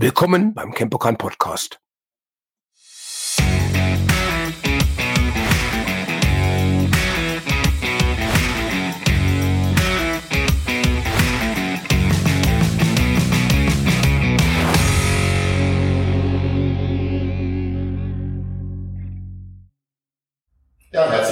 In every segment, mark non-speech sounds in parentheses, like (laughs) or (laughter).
Willkommen beim Campokan Podcast.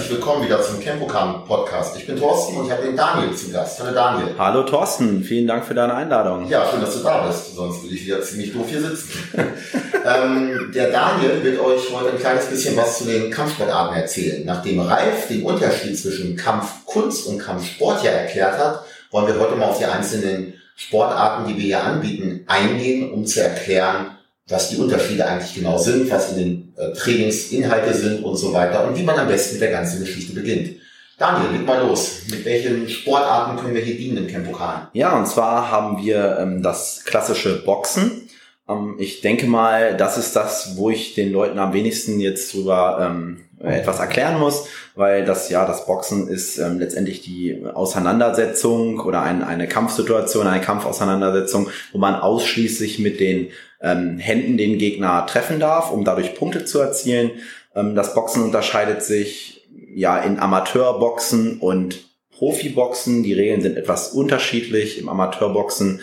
Herzlich willkommen wieder zum Campokan Podcast. Ich bin Thorsten und ich habe den Daniel zu Gast. Hallo Daniel. Hallo Thorsten, vielen Dank für deine Einladung. Ja, schön, dass du da bist. Sonst würde ich wieder ziemlich doof hier sitzen. (laughs) ähm, der Daniel wird euch heute ein kleines bisschen was zu den Kampfsportarten erzählen. Nachdem Ralf den Unterschied zwischen Kampfkunst und Kampfsport ja erklärt hat, wollen wir heute mal auf die einzelnen Sportarten, die wir hier anbieten, eingehen, um zu erklären, was die Unterschiede eigentlich genau sind, was in den äh, Trainingsinhalte sind und so weiter und wie man am besten mit der ganzen Geschichte beginnt. Daniel, leg mal los. Mit welchen Sportarten können wir hier dienen im Campokan? Ja, und zwar haben wir ähm, das klassische Boxen. Ähm, ich denke mal, das ist das, wo ich den Leuten am wenigsten jetzt drüber ähm, etwas erklären muss, weil das ja das Boxen ist ähm, letztendlich die Auseinandersetzung oder ein, eine Kampfsituation, eine Kampfauseinandersetzung, wo man ausschließlich mit den ähm, Händen den Gegner treffen darf, um dadurch Punkte zu erzielen. Ähm, das Boxen unterscheidet sich ja in Amateurboxen und Profiboxen. Die Regeln sind etwas unterschiedlich. Im Amateurboxen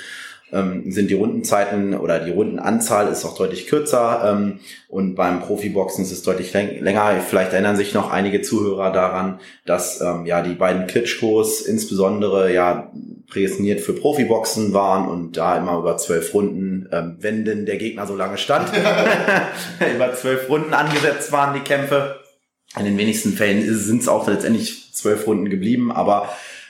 ähm, sind die Rundenzeiten oder die Rundenanzahl ist auch deutlich kürzer ähm, und beim Profiboxen ist es deutlich länger. Vielleicht erinnern sich noch einige Zuhörer daran, dass ähm, ja die beiden Klitschkos insbesondere ja prädestiniert für Profiboxen waren und da immer über zwölf Runden, ähm, wenn denn der Gegner so lange stand, (laughs) (laughs) über zwölf Runden angesetzt waren die Kämpfe. In den wenigsten Fällen sind es auch letztendlich zwölf Runden geblieben, aber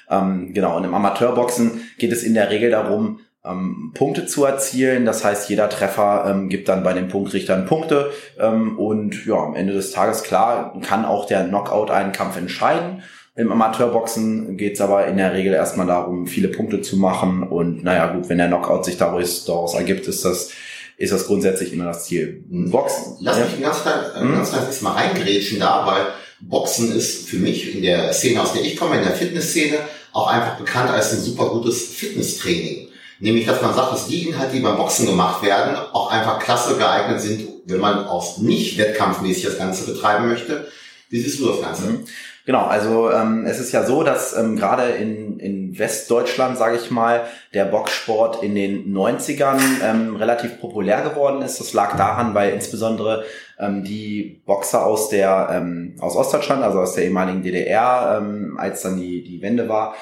ähm, genau, und im Amateurboxen geht es in der Regel darum, ähm, Punkte zu erzielen. Das heißt, jeder Treffer ähm, gibt dann bei den Punktrichtern Punkte. Ähm, und ja, am Ende des Tages, klar, kann auch der Knockout einen Kampf entscheiden. Im Amateurboxen geht es aber in der Regel erstmal darum, viele Punkte zu machen. Und naja, gut, wenn der Knockout sich daraus, daraus ergibt, ist das ist das grundsätzlich immer das Ziel. Boxen. Lass mich ja. ganz klein, mhm. ganz klein mal reingrätschen da, weil Boxen ist für mich in der Szene, aus der ich komme, in der Fitnessszene, auch einfach bekannt als ein super gutes Fitnesstraining. Nämlich, dass man sagt, dass die Inhalte, die beim Boxen gemacht werden, auch einfach klasse geeignet sind, wenn man auch nicht wettkampfmäßig das Ganze betreiben möchte. Wie siehst du das Ganze? Mhm. Genau, also ähm, es ist ja so, dass ähm, gerade in, in Westdeutschland, sage ich mal, der Boxsport in den 90ern ähm, relativ populär geworden ist. Das lag daran, weil insbesondere ähm, die Boxer aus der ähm, aus Ostdeutschland, also aus der ehemaligen DDR, ähm, als dann die, die Wende war,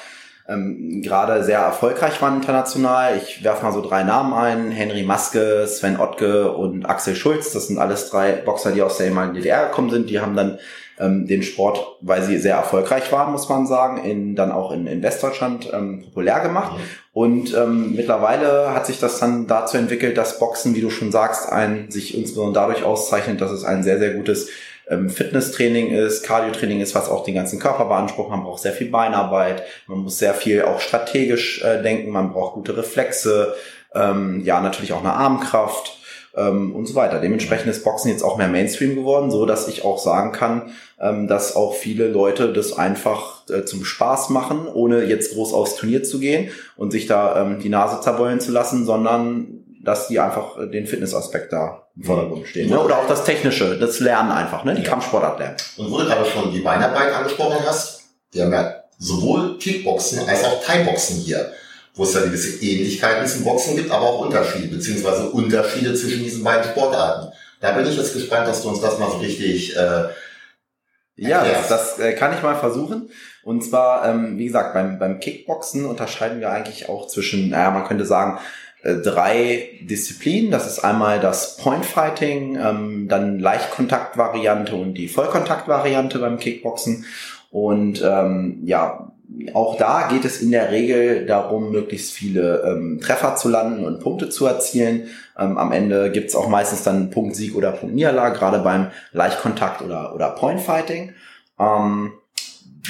ähm, gerade sehr erfolgreich waren international. Ich werfe mal so drei Namen ein. Henry Maske, Sven Ottke und Axel Schulz. Das sind alles drei Boxer, die aus der ehemaligen DDR gekommen sind. Die haben dann ähm, den Sport, weil sie sehr erfolgreich waren, muss man sagen, in, dann auch in, in Westdeutschland ähm, populär gemacht. Und ähm, mittlerweile hat sich das dann dazu entwickelt, dass Boxen, wie du schon sagst, ein, sich insbesondere dadurch auszeichnet, dass es ein sehr, sehr gutes ähm, Fitnesstraining ist, Cardiotraining ist, was auch den ganzen Körper beansprucht. Man braucht sehr viel Beinarbeit, man muss sehr viel auch strategisch äh, denken, man braucht gute Reflexe, ähm, ja, natürlich auch eine Armkraft ähm, und so weiter. Dementsprechend ist Boxen jetzt auch mehr Mainstream geworden, so dass ich auch sagen kann, ähm, dass auch viele Leute das einfach äh, zum Spaß machen, ohne jetzt groß aufs Turnier zu gehen und sich da ähm, die Nase zerbeulen zu lassen, sondern dass die einfach äh, den Fitnessaspekt da im Vordergrund stehen. Ne? Oder auch das Technische, das Lernen einfach, ne? die ja. Kampfsportart lernen. Und wo du gerade schon die Beinarbeit angesprochen hast, wir haben ja sowohl Kickboxen als auch Thai-Boxen hier, wo es ja gewisse Ähnlichkeiten zum Boxen gibt, aber auch Unterschiede, beziehungsweise Unterschiede zwischen diesen beiden Sportarten. Da bin ich jetzt gespannt, dass du uns das mal so richtig äh, ja, das, das äh, kann ich mal versuchen. Und zwar, ähm, wie gesagt, beim, beim Kickboxen unterscheiden wir eigentlich auch zwischen, naja, man könnte sagen, drei Disziplinen. Das ist einmal das Point Fighting, ähm, dann Leichtkontaktvariante und die Vollkontaktvariante beim Kickboxen. Und ähm, ja, auch da geht es in der Regel darum, möglichst viele ähm, Treffer zu landen und Punkte zu erzielen. Ähm, am Ende gibt's auch meistens dann Punktsieg oder Punktniederlage, gerade beim Leichtkontakt oder, oder Point Fighting. Ähm,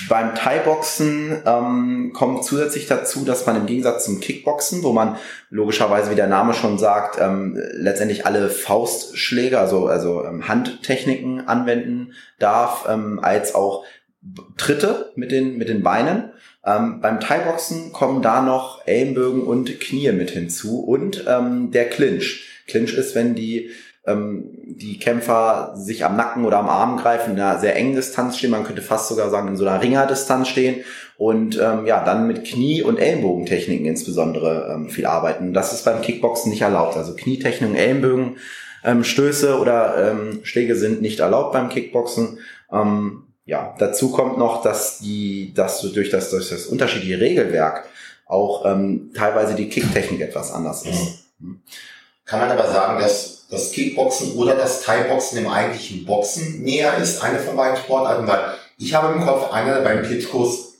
beim Thai-Boxen ähm, kommt zusätzlich dazu, dass man im Gegensatz zum Kickboxen, wo man logischerweise, wie der Name schon sagt, ähm, letztendlich alle Faustschläge, also, also ähm, Handtechniken anwenden darf, ähm, als auch Tritte mit den, mit den Beinen. Ähm, beim Thai-Boxen kommen da noch Ellenbögen und Knie mit hinzu und ähm, der Clinch. Clinch ist, wenn die ähm, die Kämpfer sich am Nacken oder am Arm greifen, in einer sehr engen Distanz stehen. Man könnte fast sogar sagen, in so einer Ringerdistanz stehen und ähm, ja, dann mit Knie- und Ellenbogentechniken insbesondere ähm, viel arbeiten. Das ist beim Kickboxen nicht erlaubt. Also Knietechniken, Ellenbögen, ähm, Stöße oder ähm, Schläge sind nicht erlaubt beim Kickboxen. Ähm, ja, dazu kommt noch, dass die, dass du durch das, durch das unterschiedliche Regelwerk auch ähm, teilweise die Kicktechnik etwas anders ist. Mhm. Kann man aber sagen, dass das Kickboxen oder das Thai-Boxen im eigentlichen Boxen näher ist, eine von beiden Sportarten? Weil ich habe im Kopf, einer beim Klitschkos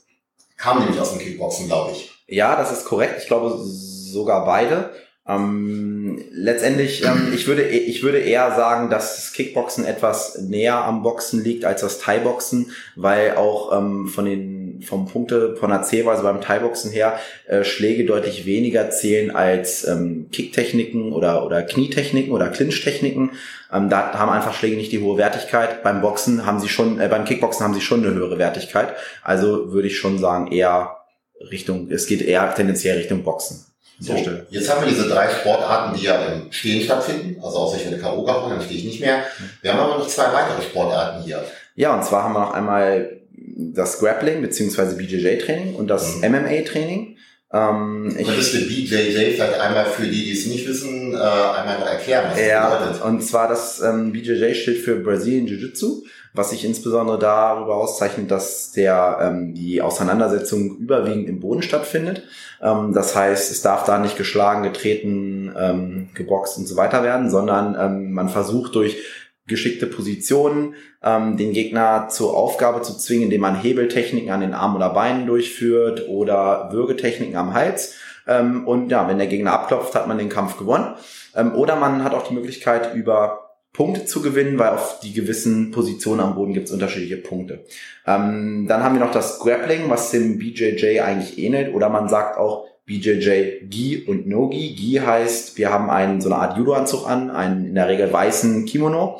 kam nämlich aus dem Kickboxen, glaube ich. Ja, das ist korrekt. Ich glaube sogar beide. Ähm, letztendlich, ähm, ich würde, ich würde eher sagen, dass das Kickboxen etwas näher am Boxen liegt als das Thai-Boxen, weil auch ähm, von den, vom Punkte, von der Zählweise beim Thai-Boxen her, äh, Schläge deutlich weniger zählen als ähm, Kicktechniken oder, oder Knietechniken oder Clinch-Techniken. Ähm, da haben einfach Schläge nicht die hohe Wertigkeit. Beim Boxen haben sie schon, äh, beim Kickboxen haben sie schon eine höhere Wertigkeit. Also würde ich schon sagen, eher Richtung, es geht eher tendenziell Richtung Boxen. So, jetzt haben wir diese drei Sportarten, die ja im Stehen stattfinden. Also außer ich werde K.O. gehauen, dann stehe ich nicht mehr. Wir haben aber noch zwei weitere Sportarten hier. Ja, und zwar haben wir noch einmal das Grappling bzw. BJJ-Training und das mhm. MMA-Training. Ähm, ich Könntest du BJJ vielleicht einmal für die, die es nicht wissen, äh, einmal erklären, was ja, das bedeutet? Und zwar das ähm, BJJ steht für Brazilian Jiu-Jitsu, was sich insbesondere darüber auszeichnet, dass der ähm, die Auseinandersetzung überwiegend im Boden stattfindet. Ähm, das heißt, es darf da nicht geschlagen, getreten, ähm, geboxt und so weiter werden, sondern ähm, man versucht durch geschickte Positionen, ähm, den Gegner zur Aufgabe zu zwingen, indem man Hebeltechniken an den Armen oder Beinen durchführt oder Würgetechniken am Hals. Ähm, und ja, wenn der Gegner abklopft, hat man den Kampf gewonnen. Ähm, oder man hat auch die Möglichkeit, über Punkte zu gewinnen, weil auf die gewissen Positionen am Boden gibt es unterschiedliche Punkte. Ähm, dann haben wir noch das Grappling, was dem BJJ eigentlich ähnelt. Oder man sagt auch BJJ Gi und No-Gi. Gi heißt, wir haben einen, so eine Art Judo-Anzug an, einen in der Regel weißen Kimono.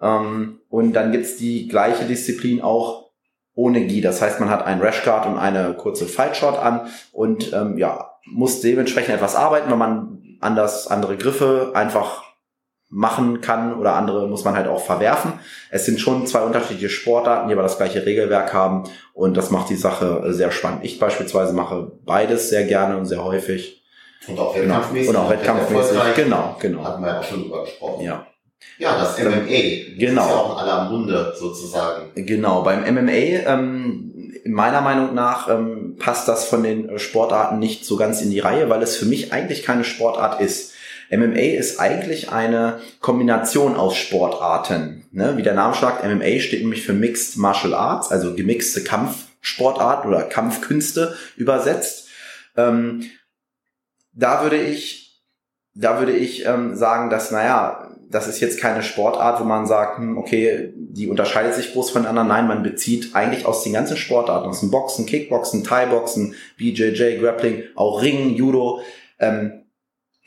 Ähm, und dann gibt's die gleiche Disziplin auch ohne Gi. Das heißt, man hat einen Rashguard und eine kurze Fightshot an und ähm, ja, muss dementsprechend etwas arbeiten, wenn man anders andere Griffe einfach machen kann oder andere muss man halt auch verwerfen. Es sind schon zwei unterschiedliche Sportarten, die aber das gleiche Regelwerk haben und das macht die Sache sehr spannend. Ich beispielsweise mache beides sehr gerne und sehr häufig. Und auch wettkampfmäßig. Und auch wettkampfmäßig, genau, genau. Hatten wir ja auch schon drüber gesprochen. Ja. Ja, das MMA. Genau. Das ist ja auch in aller Munde sozusagen. Genau, beim MMA, ähm, meiner Meinung nach, ähm, passt das von den Sportarten nicht so ganz in die Reihe, weil es für mich eigentlich keine Sportart ist. MMA ist eigentlich eine Kombination aus Sportarten. Ne? Wie der Name sagt, MMA steht nämlich für Mixed Martial Arts, also gemixte Kampfsportart oder Kampfkünste übersetzt. Ähm, da würde ich, da würde ich ähm, sagen, dass, naja, das ist jetzt keine Sportart, wo man sagt, hm, okay, die unterscheidet sich groß von anderen. Nein, man bezieht eigentlich aus den ganzen Sportarten, aus dem Boxen, Kickboxen, Thai-Boxen, BJJ, Grappling, auch Ringen, Judo, ähm,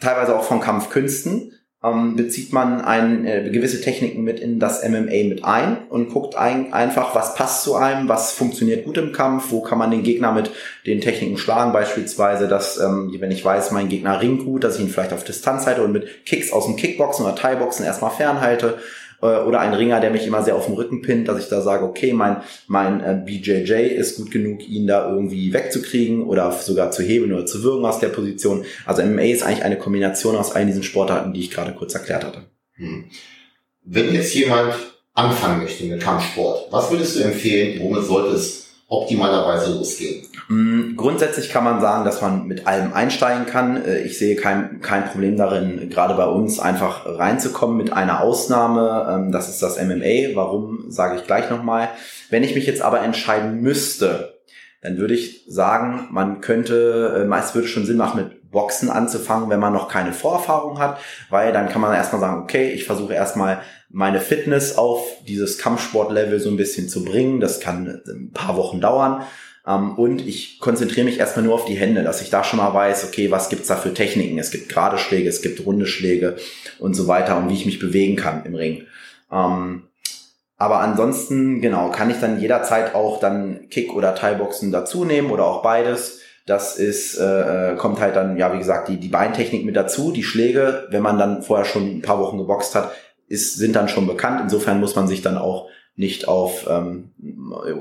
teilweise auch von Kampfkünsten, ähm, bezieht man ein, äh, gewisse Techniken mit in das MMA mit ein und guckt ein, einfach, was passt zu einem, was funktioniert gut im Kampf, wo kann man den Gegner mit den Techniken schlagen, beispielsweise, dass, ähm, wenn ich weiß, mein Gegner ringt gut, dass ich ihn vielleicht auf Distanz halte und mit Kicks aus dem Kickboxen oder Thai-Boxen erstmal fernhalte oder ein Ringer, der mich immer sehr auf den Rücken pinnt, dass ich da sage, okay, mein, mein äh, BJJ ist gut genug, ihn da irgendwie wegzukriegen oder sogar zu heben oder zu würgen aus der Position. Also MMA ist eigentlich eine Kombination aus all diesen Sportarten, die ich gerade kurz erklärt hatte. Hm. Wenn jetzt jemand anfangen möchte mit Kampfsport, was würdest du empfehlen, womit sollte es optimalerweise losgehen? Mm, grundsätzlich kann man sagen, dass man mit allem einsteigen kann. Äh, ich sehe kein, kein Problem darin, gerade bei uns einfach reinzukommen mit einer Ausnahme. Ähm, das ist das MMA. Warum, sage ich gleich nochmal. Wenn ich mich jetzt aber entscheiden müsste, dann würde ich sagen, man könnte, äh, meist würde schon Sinn machen, mit Boxen anzufangen, wenn man noch keine Vorerfahrung hat, weil dann kann man erstmal sagen, okay, ich versuche erstmal meine Fitness auf dieses Kampfsportlevel so ein bisschen zu bringen. Das kann ein paar Wochen dauern. Ähm, und ich konzentriere mich erstmal nur auf die Hände, dass ich da schon mal weiß, okay, was gibt's da für Techniken? Es gibt gerade Schläge, es gibt runde Schläge und so weiter und wie ich mich bewegen kann im Ring. Ähm, aber ansonsten, genau, kann ich dann jederzeit auch dann Kick- oder Thai-Boxen dazu nehmen oder auch beides. Das ist, äh, äh, kommt halt dann, ja, wie gesagt, die, die Beintechnik mit dazu. Die Schläge, wenn man dann vorher schon ein paar Wochen geboxt hat, ist, sind dann schon bekannt. Insofern muss man sich dann auch nicht auf, ähm,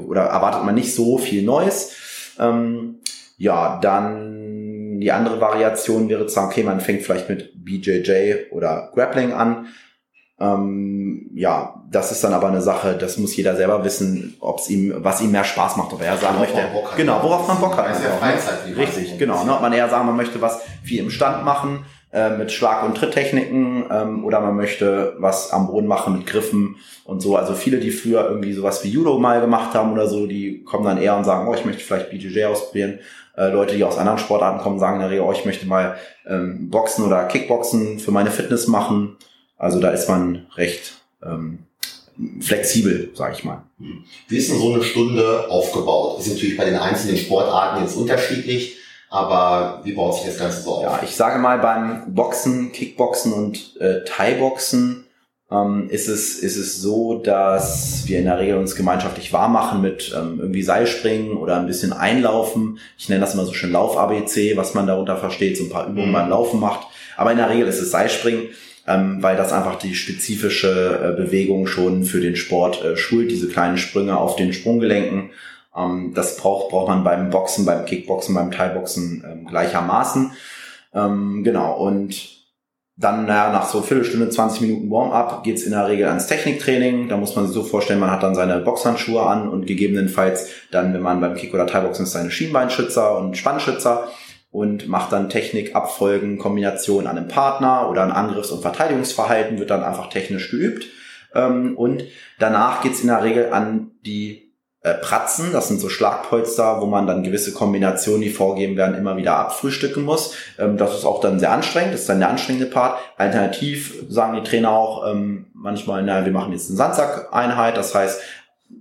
oder erwartet man nicht so viel Neues. Ähm, ja, dann die andere Variation wäre zu sagen, okay, man fängt vielleicht mit BJJ oder Grappling an. Ähm, ja, das ist dann aber eine Sache, das muss jeder selber wissen, ob es ihm, was ihm mehr Spaß macht, ob er sagen möchte. Genau, worauf man Bock hat. Einfach, ne? Freizeit, Richtig, genau. Ne? Ob man eher sagen, man möchte was viel im Stand machen, äh, mit Schlag- und Tritttechniken, ähm, oder man möchte was am Boden machen mit Griffen und so. Also viele, die früher irgendwie sowas wie Judo mal gemacht haben oder so, die kommen dann eher und sagen, oh, ich möchte vielleicht BJJ ausprobieren. Äh, Leute, die aus anderen Sportarten kommen, sagen in der Regel, oh, ich möchte mal ähm, Boxen oder Kickboxen für meine Fitness machen. Also da ist man recht ähm, flexibel, sage ich mal. Wie ist denn so eine Stunde aufgebaut? Ist natürlich bei den einzelnen Sportarten jetzt unterschiedlich, aber wie baut sich das Ganze so auf? Ja, ich sage mal, beim Boxen, Kickboxen und äh, Thai-Boxen ähm, ist, es, ist es so, dass wir in der Regel uns gemeinschaftlich warm machen mit ähm, irgendwie Seilspringen oder ein bisschen Einlaufen. Ich nenne das immer so schön Lauf-ABC, was man darunter versteht, so ein paar Übungen Mhm. beim Laufen macht. Aber in der Regel ist es Seilspringen, ähm, weil das einfach die spezifische äh, Bewegung schon für den Sport äh, schult, diese kleinen Sprünge auf den Sprunggelenken. Ähm, das braucht, braucht man beim Boxen, beim Kickboxen, beim Thai-Boxen ähm, gleichermaßen. Ähm, genau, und dann naja, nach so Viertelstunde, 20 Minuten Warm-up geht's in der Regel ans Techniktraining. Da muss man sich so vorstellen, man hat dann seine Boxhandschuhe an und gegebenenfalls dann, wenn man beim Kick- oder Thai-Boxen ist, seine Schienbeinschützer und Spannschützer und macht dann Technik, Abfolgen, Kombination an einem Partner oder ein Angriffs- und Verteidigungsverhalten wird dann einfach technisch geübt. Ähm, und danach geht's in der Regel an die äh, Pratzen, das sind so Schlagpolster, wo man dann gewisse Kombinationen, die vorgegeben werden, immer wieder abfrühstücken muss. Ähm, das ist auch dann sehr anstrengend, das ist dann der anstrengende Part. Alternativ sagen die Trainer auch ähm, manchmal, na, wir machen jetzt eine Sandsack-Einheit, das heißt,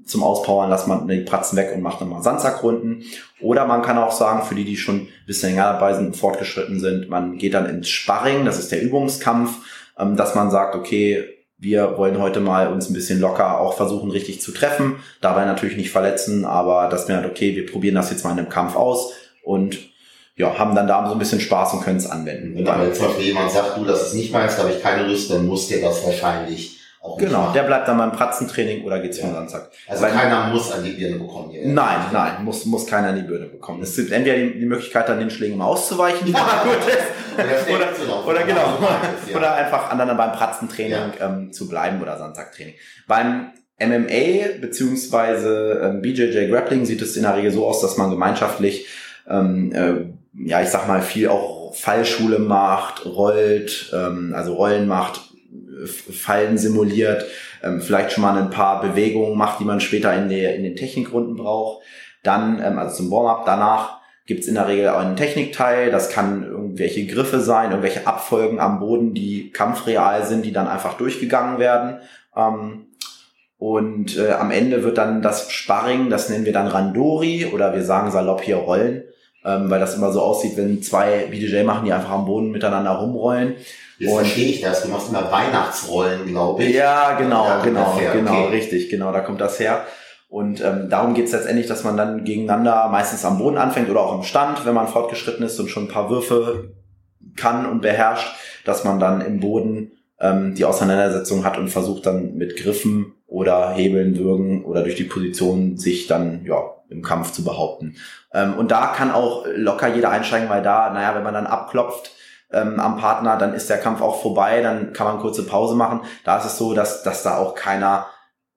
zum Auspowern lässt man die Pratzen weg und macht nochmal Sandsackrunden. Oder man kann auch sagen, für die, die schon ein bisschen länger dabei sind und fortgeschritten sind, man geht dann ins Sparring, das ist der Übungskampf, ähm, dass man sagt, okay, wir wollen heute mal uns ein bisschen locker auch versuchen, richtig zu treffen, dabei natürlich nicht verletzen, aber dass wir halt, okay, wir probieren das jetzt mal in einem Kampf aus und ja, haben dann da so ein bisschen Spaß und können es anwenden. Wenn aber jetzt zum jemand sagt, du, das ist nicht meins, da habe ich keine Lust, dann muss der das wahrscheinlich auch Genau, machen. der bleibt dann beim Pratzentraining oder geht's Ja. Sandsack. Also Weil- keiner muss an die Birne bekommen hier. Nein, nein, muss, muss keiner in die Birne bekommen. Es gibt entweder die, die Möglichkeit, dann den Schlägen mal auszuweichen, die (laughs) Ja. gut ist, Oder oder, oder genau, Also beides, ja. oder einfach anderen beim Pratzentraining ähm, zu bleiben oder Sandsacktraining. Beim MMA beziehungsweise ähm, BJJ Grappling sieht es in der Regel so aus, dass man gemeinschaftlich, ähm, äh, ja, ich sag mal, viel auch Fallschule macht, rollt, ähm, also Rollen macht, Fallen simuliert, ähm, vielleicht schon mal ein paar Bewegungen macht, die man später in, der, in den Technikrunden braucht. Dann, ähm, also zum Warm-up, danach gibt's in der Regel auch einen Technikteil. Das kann irgendwelche Griffe sein, irgendwelche Abfolgen am Boden, die kampfreal sind, die dann einfach durchgegangen werden. Ähm, und äh, am Ende wird dann das Sparring, das nennen wir dann Randori oder wir sagen salopp hier Rollen, ähm, weil das immer so aussieht, wenn zwei BDJ machen, die einfach am Boden miteinander rumrollen. Jetzt verstehe ich das. Du machst immer Weihnachtsrollen, glaube ich. Ja, genau, kommt genau, her, genau, okay. richtig, genau, da kommt das her. Und ähm, darum geht's letztendlich, dass man dann gegeneinander meistens am Boden anfängt oder auch im Stand, wenn man fortgeschritten ist und schon ein paar Würfe kann und beherrscht, dass man dann im Boden ähm, die Auseinandersetzung hat und versucht dann mit Griffen oder Hebeln, Würgen oder durch die Position sich dann ja im Kampf zu behaupten. Ähm, und da kann auch locker jeder einsteigen, weil da, naja, wenn man dann abklopft, ähm, am Partner, dann ist der Kampf auch vorbei, dann kann man kurze Pause machen. Da ist es so, dass, dass da auch keiner,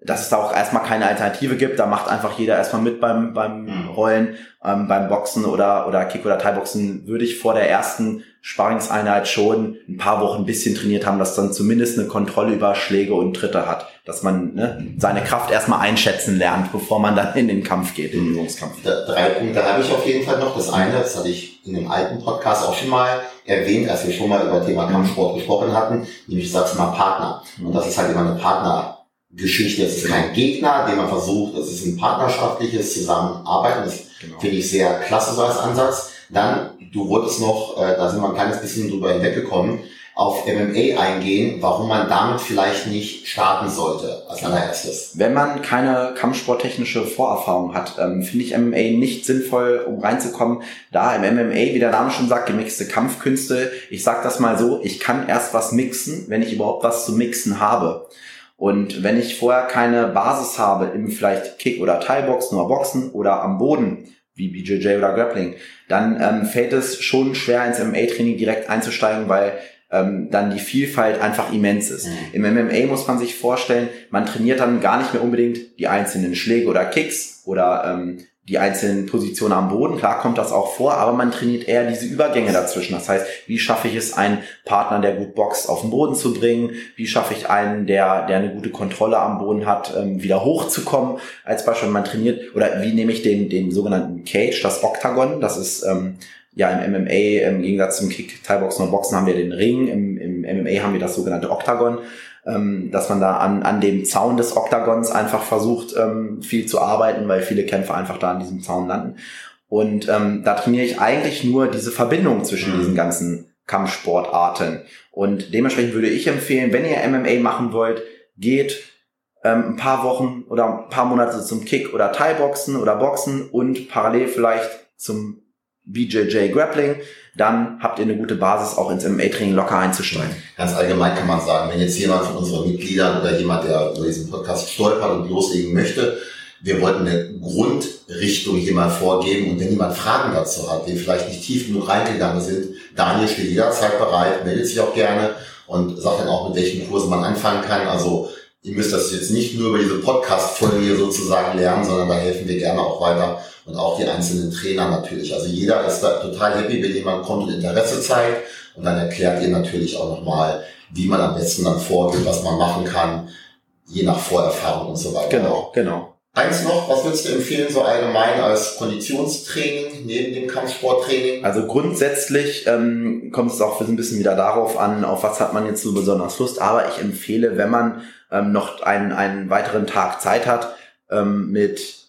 dass es da auch erstmal keine Alternative gibt. Da macht einfach jeder erstmal mit beim, beim Mhm. Rollen, ähm, beim Boxen oder, oder Kick- oder Thai-Boxen würde ich vor der ersten Sparringseinheit schon ein paar Wochen ein bisschen trainiert haben, dass dann zumindest eine Kontrolle über Schläge und Tritte hat. Dass man ne, seine Kraft erstmal einschätzen lernt, bevor man dann in den Kampf geht, in den Übungskampf. Drei Punkte habe ich auf jeden Fall noch. Das eine, das hatte ich in einem alten Podcast auch schon mal erwähnt, als wir schon mal über Thema Kampfsport gesprochen hatten, nämlich du sagst mal Partner. Und das ist halt immer eine Partnergeschichte. Es ist kein Gegner, den man versucht, es ist ein partnerschaftliches Zusammenarbeiten. Das Genau. finde ich sehr klasse so als Ansatz. Dann, du wolltest noch, äh, da sind wir ein kleines bisschen drüber hinweggekommen, auf MMA eingehen, warum man damit vielleicht nicht starten sollte als allererstes. Wenn man keine kampfsporttechnische Vorerfahrung hat, ähm, finde ich MMA nicht sinnvoll, um reinzukommen, da im MMA, wie der Name schon sagt, gemixte Kampfkünste. Ich sag das mal so, ich kann erst was mixen, wenn ich überhaupt was zu mixen habe. Und wenn ich vorher keine Basis habe im vielleicht Kick- oder Teilboxen oder Boxen oder am Boden, wie BJJ oder Grappling, dann ähm, fällt es schon schwer ins MMA-Training direkt einzusteigen, weil ähm, dann die Vielfalt einfach immens ist. Mhm. Im MMA muss man sich vorstellen, man trainiert dann gar nicht mehr unbedingt die einzelnen Schläge oder Kicks oder ähm, die einzelnen Positionen am Boden. Klar kommt das auch vor, aber man trainiert eher diese Übergänge dazwischen. Das heißt, wie schaffe ich es, einen Partner, der gut boxt, auf den Boden zu bringen? Wie schaffe ich einen, der, der eine gute Kontrolle am Boden hat, ähm, wieder hochzukommen? Als Beispiel, man trainiert, oder wie nehme ich den, den sogenannten Cage, das Octagon? Das ist ähm, ja im MMA, im Gegensatz zum Kick, Thai-Boxen und Boxen haben wir den Ring. Im, Im MMA haben wir das sogenannte Octagon ähm, dass man da an, an dem Zaun des Oktagons einfach versucht, ähm, viel zu arbeiten, weil viele Kämpfer einfach da an diesem Zaun landen. Und ähm, da trainiere ich eigentlich nur diese Verbindung zwischen mhm. diesen ganzen Kampfsportarten. Und dementsprechend würde ich empfehlen, wenn ihr MMA machen wollt, geht ähm, ein paar Wochen oder ein paar Monate zum Kick- oder Thai-Boxen oder Boxen und parallel vielleicht zum BJJ Grappling, dann habt ihr eine gute Basis, auch ins MMA-Training locker einzusteigen. Ganz allgemein kann man sagen, wenn jetzt jemand von unseren Mitgliedern oder jemand, der über diesen Podcast stolpert und loslegen möchte, wir wollten eine Grundrichtung hier mal vorgeben und wenn jemand Fragen dazu hat, die vielleicht nicht tief genug reingegangen sind, Daniel steht jederzeit bereit, meldet sich auch gerne und sagt dann auch, mit welchen Kursen man anfangen kann. Also ihr müsst das jetzt nicht nur über diese Podcast-Folge sozusagen lernen, sondern da helfen wir gerne auch weiter und auch die einzelnen Trainer natürlich. Also jeder ist da total happy, wenn jemand kommt und Interesse zeigt und dann erklärt ihr natürlich auch nochmal, wie man am besten dann vorgeht, was man machen kann, je nach Vorerfahrung und so weiter. Genau, genau. Eins noch, was würdest du empfehlen, so allgemein als Konditionstraining neben dem Kampfsporttraining? Also grundsätzlich ähm, kommt es auch ein bisschen wieder darauf an, auf was hat man jetzt so besonders Lust. Aber ich empfehle, wenn man ähm, noch einen, einen weiteren Tag Zeit hat, ähm, mit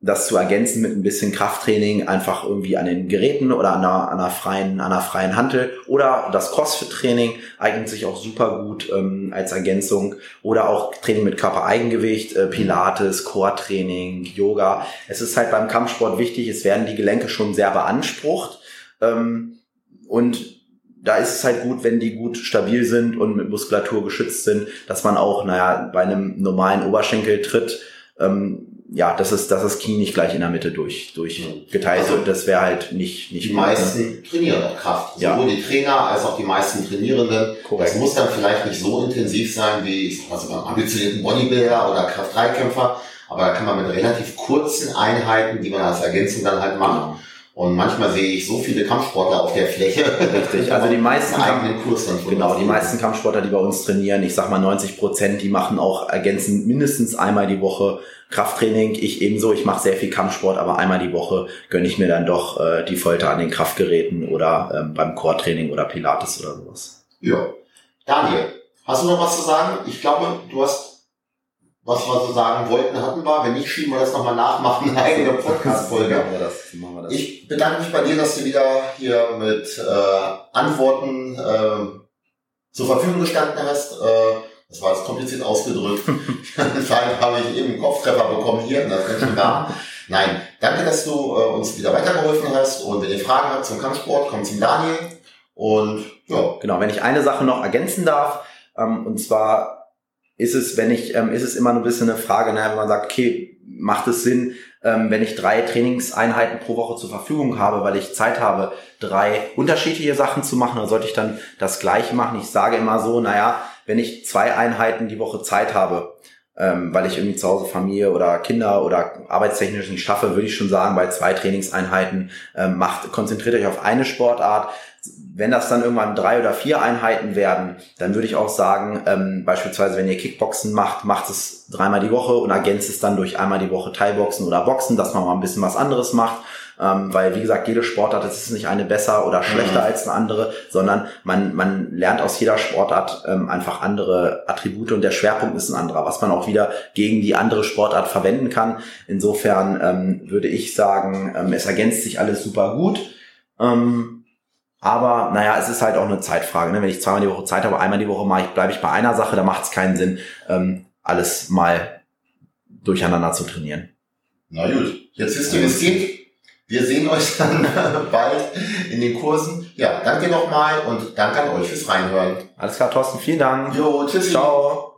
das zu ergänzen mit ein bisschen Krafttraining einfach irgendwie an den Geräten oder an einer, an einer freien, an einer freien Hantel. Oder das CrossFit-Training eignet sich auch super gut ähm, als Ergänzung. Oder auch Training mit Körpereigengewicht, äh, Pilates, Core-Training, Yoga. Es ist halt beim Kampfsport wichtig, es werden die Gelenke schon sehr beansprucht. Ähm, und da ist es halt gut, wenn die gut stabil sind und mit Muskulatur geschützt sind, dass man auch, naja, bei einem normalen Oberschenkeltritt ähm, ja, das ist, das ist Knie nicht gleich in der Mitte durch, durchgeteilt also, Das wäre halt nicht, nicht Die gut, ne? meisten ne? trainieren auch Kraft. Ja. Sowohl die Trainer als auch die meisten Trainierenden. Korrekt. Das muss dann vielleicht nicht so intensiv sein wie, also beim ambitionierten Bodybuilder oder Kraft-3-Kämpfer. Aber da kann man mit relativ kurzen Einheiten, die man als Ergänzung dann halt macht, genau. Und manchmal sehe ich so viele Kampfsportler auf der Fläche. (laughs) Richtig. Also die meisten eigenen Kurs dann Genau, die meisten Kampfsportler, die bei uns trainieren, ich sag mal 90 Prozent, die machen auch ergänzend mindestens einmal die Woche Krafttraining. Ich ebenso, ich mache sehr viel Kampfsport, aber einmal die Woche gönne ich mir dann doch äh, die Folter an den Kraftgeräten oder ähm, beim Core-Training oder Pilates oder sowas. Ja. Daniel, hast du noch was zu sagen? Ich glaube, du hast was wir so sagen wollten, hatten wir. Wenn nicht, schieben wir das nochmal nachmachen, eine eigene Podcast-Folge. Ich bedanke mich bei dir, dass du wieder hier mit äh, Antworten äh, zur Verfügung gestanden hast. Äh, das war jetzt kompliziert ausgedrückt. (laughs) Anscheinend habe ich eben einen Kopftreffer bekommen hier, das ist schon da. Nein, danke, dass du äh, uns wieder weitergeholfen hast. Und wenn ihr Fragen habt zum Kampfsport, kommt zum Daniel. Und ja. Genau, wenn ich eine Sache noch ergänzen darf, ähm, und zwar ist es, wenn ich, ähm, ist es immer ein bisschen eine Frage, ne, wenn man sagt, okay, macht es Sinn, ähm, wenn ich drei Trainingseinheiten pro Woche zur Verfügung habe, weil ich Zeit habe, drei unterschiedliche Sachen zu machen, dann sollte ich dann das Gleiche machen. Ich sage immer so, naja, wenn ich zwei Einheiten die Woche Zeit habe, ähm, weil ich irgendwie zu Hause Familie oder Kinder oder arbeitstechnisch nicht schaffe, würde ich schon sagen, bei zwei Trainingseinheiten ähm, macht, konzentriert euch auf eine Sportart, wenn das dann irgendwann drei oder vier Einheiten werden, dann würde ich auch sagen, ähm, beispielsweise wenn ihr Kickboxen macht, macht es dreimal die Woche und ergänzt es dann durch einmal die Woche Teilboxen oder Boxen, dass man mal ein bisschen was anderes macht. Ähm, weil, wie gesagt, jede Sportart, das ist nicht eine besser oder schlechter mhm. als eine andere, sondern man, man lernt aus jeder Sportart ähm, einfach andere Attribute und der Schwerpunkt ist ein anderer, was man auch wieder gegen die andere Sportart verwenden kann. Insofern ähm, würde ich sagen, ähm, es ergänzt sich alles super gut. Ähm, Aber naja, es ist halt auch eine Zeitfrage. Ne? Wenn ich zweimal die Woche Zeit habe, einmal die Woche mache ich, bleibe ich bei einer Sache, da macht es keinen Sinn, ähm, alles mal durcheinander zu trainieren. Na gut, jetzt wisst ihr, wie es geht. Wir sehen euch dann (laughs) bald in den Kursen. Ja, danke nochmal und danke an euch fürs Reinhören. Alles klar, Thorsten, vielen Dank. Jo, tschüss. Ciao.